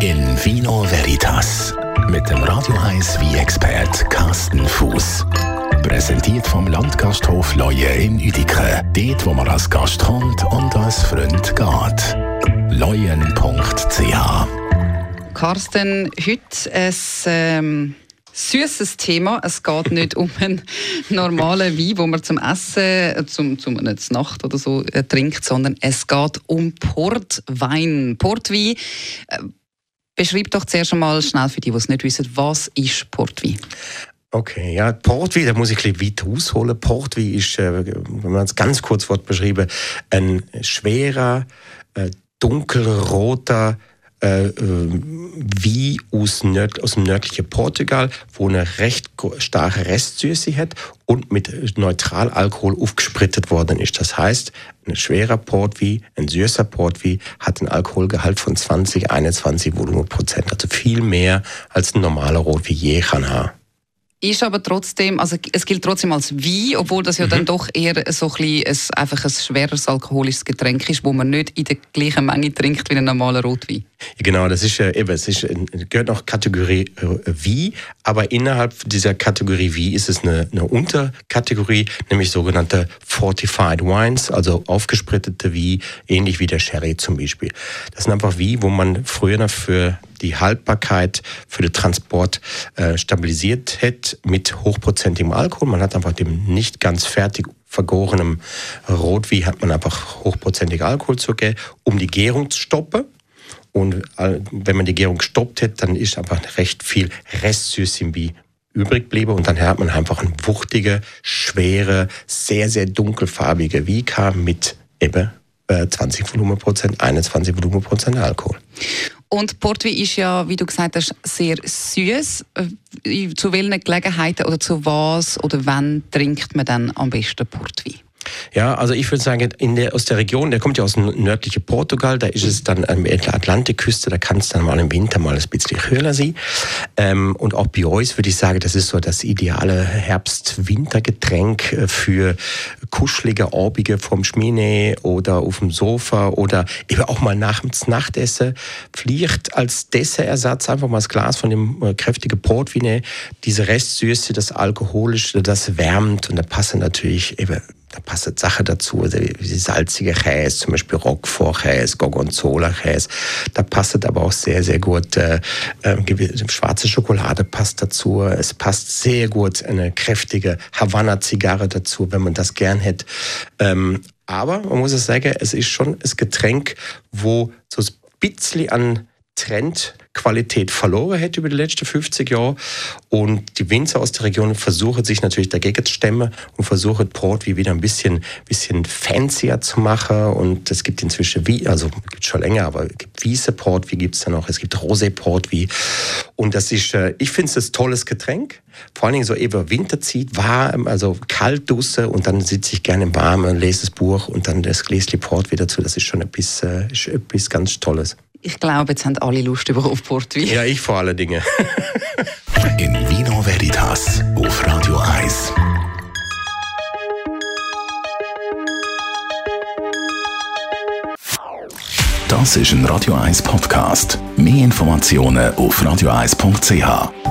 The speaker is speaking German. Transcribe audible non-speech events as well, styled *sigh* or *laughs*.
In Vino Veritas mit dem Radio 1 wie expert Carsten Fuß. Präsentiert vom Landgasthof Leue in Uedike. Dort, wo man als Gast kommt und als Freund geht. Leuen.ch Carsten, heute ein ähm, süßes Thema. Es geht nicht um einen normalen Wein, den man zum Essen, zum, zum eine Nacht oder so äh, trinkt, sondern es geht um Portwein. Portwein. Äh, beschreib doch zuerst einmal schnell für die, die es nicht wissen, was ist Portwein? Okay, ja, Portwein, da muss ich ein bisschen weit ausholen. Portwein ist, äh, wenn man es ganz kurz wird beschrieben, ein schwerer, äh, dunkelroter äh, wie aus, nörd, aus dem nördlichen Portugal, wo eine recht starke Restsüße hat und mit Neutralalkohol aufgesprittet worden ist. Das heißt, ein schwerer Portwein, ein süßer Portwein hat einen Alkoholgehalt von 20, 21 Volumenprozent, also viel mehr als ein normaler Rotwein je kann haben ist aber trotzdem, also es gilt trotzdem als Wein, obwohl das ja mhm. dann doch eher so ein, ein, einfach ein schweres alkoholisches Getränk ist, wo man nicht in der gleichen Menge trinkt wie ein normaler Rotwein. Genau, das ist äh, eben, es ist, gehört noch Kategorie äh, Wie, aber innerhalb dieser Kategorie Wie ist es eine, eine Unterkategorie, nämlich sogenannte Fortified Wines, also aufgesprittete Wie, ähnlich wie der Sherry zum Beispiel. Das sind einfach Wie, wo man früher noch für die Haltbarkeit für den Transport äh, stabilisiert hätte mit hochprozentigem Alkohol. Man hat einfach dem nicht ganz fertig vergorenem Rotwein hat man einfach hochprozentig Alkohol zugegeben, um die Gärung zu stoppen. Und äh, wenn man die Gärung gestoppt hätte, dann ist einfach recht viel Bier übrig bliebe und dann hat man einfach ein wuchtige, schwere, sehr, sehr dunkelfarbige Vika mit eben 20 äh, Volumenprozent, 21 Volumenprozent Alkohol. Und Portwein ist ja, wie du gesagt hast, sehr süß. Äh, zu welchen Gelegenheiten oder zu was oder wann trinkt man dann am besten Portwein? Ja, also ich würde sagen, in der, aus der Region, der kommt ja aus dem nördlichen Portugal, da ist es dann an der Atlantikküste, da kann es dann mal im Winter mal ein bisschen höher sein. Ähm, und auch bei uns würde ich sagen, das ist so das ideale Herbst-Winter-Getränk äh, für kuschelige Abige vom Schmine oder auf dem Sofa oder eben auch mal nach dem Nachtessen. Vielleicht als Dessertersatz einfach mal das Glas von dem äh, kräftigen Portwein, diese Restsüße, das Alkoholische, das wärmt und da passen natürlich eben da passt Sachen dazu, also wie salzige Käse, zum Beispiel Roquefort-Käse, Gorgonzola-Käse. Da passt aber auch sehr, sehr gut äh, äh, schwarze Schokolade passt dazu. Es passt sehr gut eine kräftige Havanna-Zigarre dazu, wenn man das gern hätte. Ähm, aber man muss es sagen, es ist schon ein Getränk, wo so ein bisschen an Trendqualität verloren hätte über die letzten 50 Jahre. Und die Winzer aus der Region versuchen sich natürlich dagegen zu stemmen und versuchen Port wie wieder ein bisschen, bisschen fancier zu machen. Und es gibt inzwischen, wie, also gibt schon länger, aber es gibt Wiese Port, wie gibt es da noch? Es gibt Rosé Port, wie. Und das ist, äh, ich finde es ein tolles Getränk. Vor allen Dingen so über Winter zieht, warm, also kalt dusse und dann sitze ich gerne im Warmen lese das Buch und dann das Gläschen Port wieder zu. Das ist schon etwas, äh, etwas ganz Tolles. Ich glaube, jetzt haben alle Lust über auf Portwein. Ja, ich vor allen Dingen. *laughs* In Vino Veritas auf Radio 1. Das ist ein Radio 1 Podcast. Mehr Informationen auf radio1.ch.